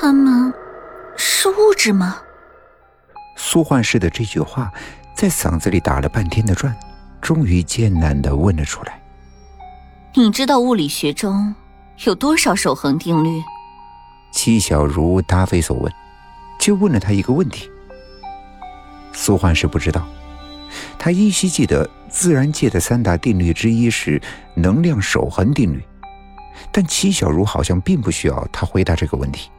他们是物质吗？苏焕世的这句话在嗓子里打了半天的转，终于艰难的问了出来：“你知道物理学中有多少守恒定律？”戚小茹答非所问，就问了他一个问题。苏焕世不知道，他依稀记得自然界的三大定律之一是能量守恒定律。但戚小茹好像并不需要他回答这个问题，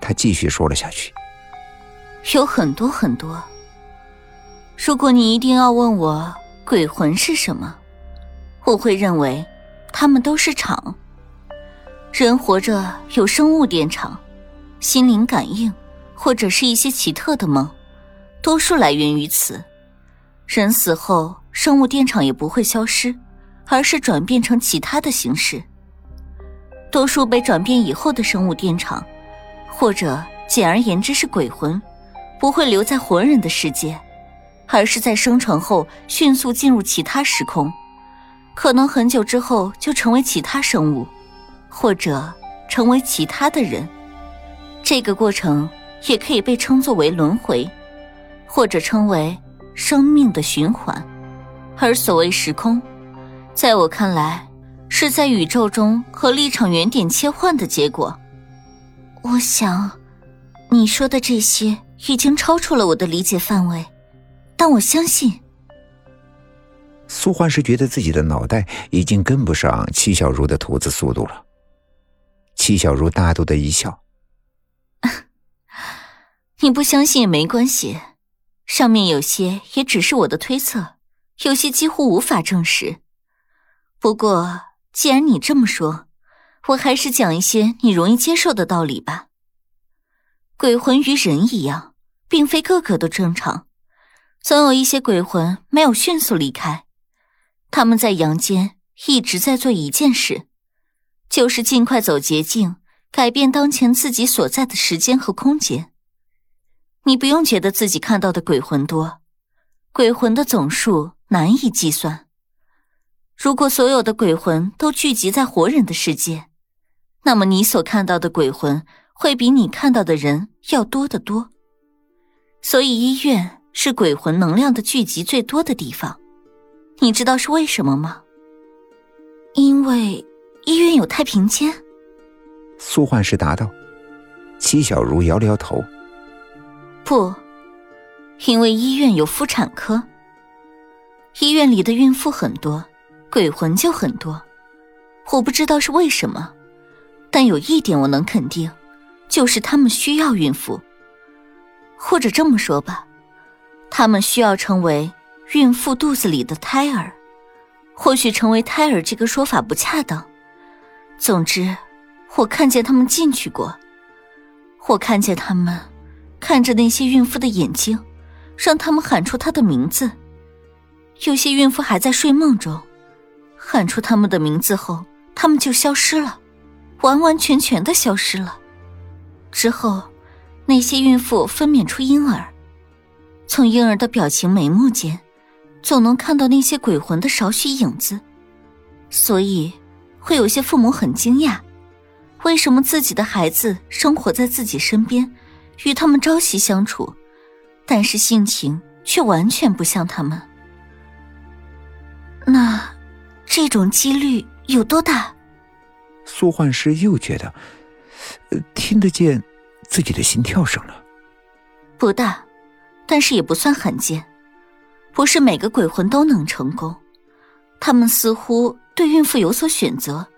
他继续说了下去：“有很多很多。如果你一定要问我鬼魂是什么，我会认为，他们都是场。人活着有生物电场、心灵感应，或者是一些奇特的梦，多数来源于此。人死后，生物电场也不会消失，而是转变成其他的形式。”多数被转变以后的生物电场，或者简而言之是鬼魂，不会留在活人的世界，而是在生成后迅速进入其他时空，可能很久之后就成为其他生物，或者成为其他的人。这个过程也可以被称作为轮回，或者称为生命的循环。而所谓时空，在我看来。是在宇宙中和立场原点切换的结果。我想，你说的这些已经超出了我的理解范围，但我相信。苏焕是觉得自己的脑袋已经跟不上戚小茹的吐字速度了。戚小茹大度的一笑：“你不相信也没关系，上面有些也只是我的推测，有些几乎无法证实。不过。”既然你这么说，我还是讲一些你容易接受的道理吧。鬼魂与人一样，并非个个都正常，总有一些鬼魂没有迅速离开，他们在阳间一直在做一件事，就是尽快走捷径，改变当前自己所在的时间和空间。你不用觉得自己看到的鬼魂多，鬼魂的总数难以计算。如果所有的鬼魂都聚集在活人的世界，那么你所看到的鬼魂会比你看到的人要多得多。所以医院是鬼魂能量的聚集最多的地方。你知道是为什么吗？因为医院有太平间。苏焕石答道。齐小茹摇了摇头。不，因为医院有妇产科。医院里的孕妇很多。鬼魂就很多，我不知道是为什么，但有一点我能肯定，就是他们需要孕妇。或者这么说吧，他们需要成为孕妇肚子里的胎儿。或许成为胎儿这个说法不恰当。总之，我看见他们进去过，我看见他们看着那些孕妇的眼睛，让他们喊出她的名字。有些孕妇还在睡梦中。喊出他们的名字后，他们就消失了，完完全全的消失了。之后，那些孕妇分娩出婴儿，从婴儿的表情眉目间，总能看到那些鬼魂的少许影子。所以，会有些父母很惊讶，为什么自己的孩子生活在自己身边，与他们朝夕相处，但是性情却完全不像他们。那。这种几率有多大？苏焕师又觉得，听得见自己的心跳声了。不大，但是也不算罕见。不是每个鬼魂都能成功，他们似乎对孕妇有所选择。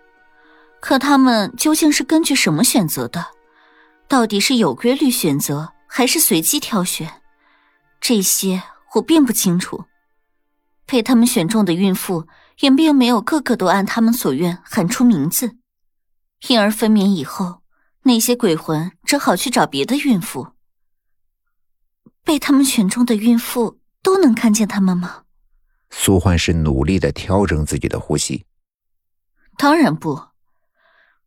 可他们究竟是根据什么选择的？到底是有规律选择，还是随机挑选？这些我并不清楚。被他们选中的孕妇。也并没有个个都按他们所愿喊出名字，婴儿分娩以后，那些鬼魂只好去找别的孕妇。被他们选中的孕妇都能看见他们吗？苏焕是努力的调整自己的呼吸。当然不，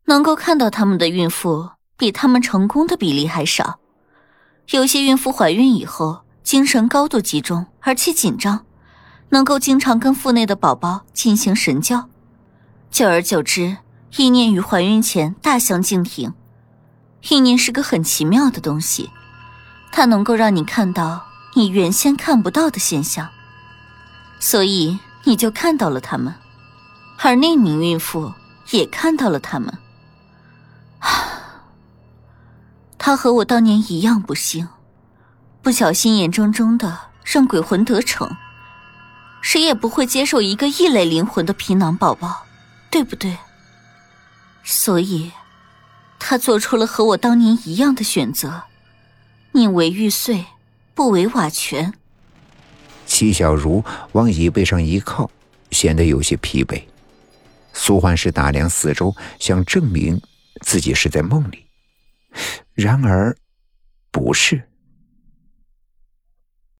能够看到他们的孕妇比他们成功的比例还少。有些孕妇怀孕以后，精神高度集中，而且紧张。能够经常跟腹内的宝宝进行神交，久而久之，意念与怀孕前大相径庭。意念是个很奇妙的东西，它能够让你看到你原先看不到的现象，所以你就看到了他们，而那名孕妇也看到了他们。她和我当年一样不幸，不小心眼睁睁的让鬼魂得逞。谁也不会接受一个异类灵魂的皮囊宝宝，对不对？所以，他做出了和我当年一样的选择，宁为玉碎，不为瓦全。戚小茹往椅背上一靠，显得有些疲惫。苏焕是打量四周，想证明自己是在梦里，然而，不是。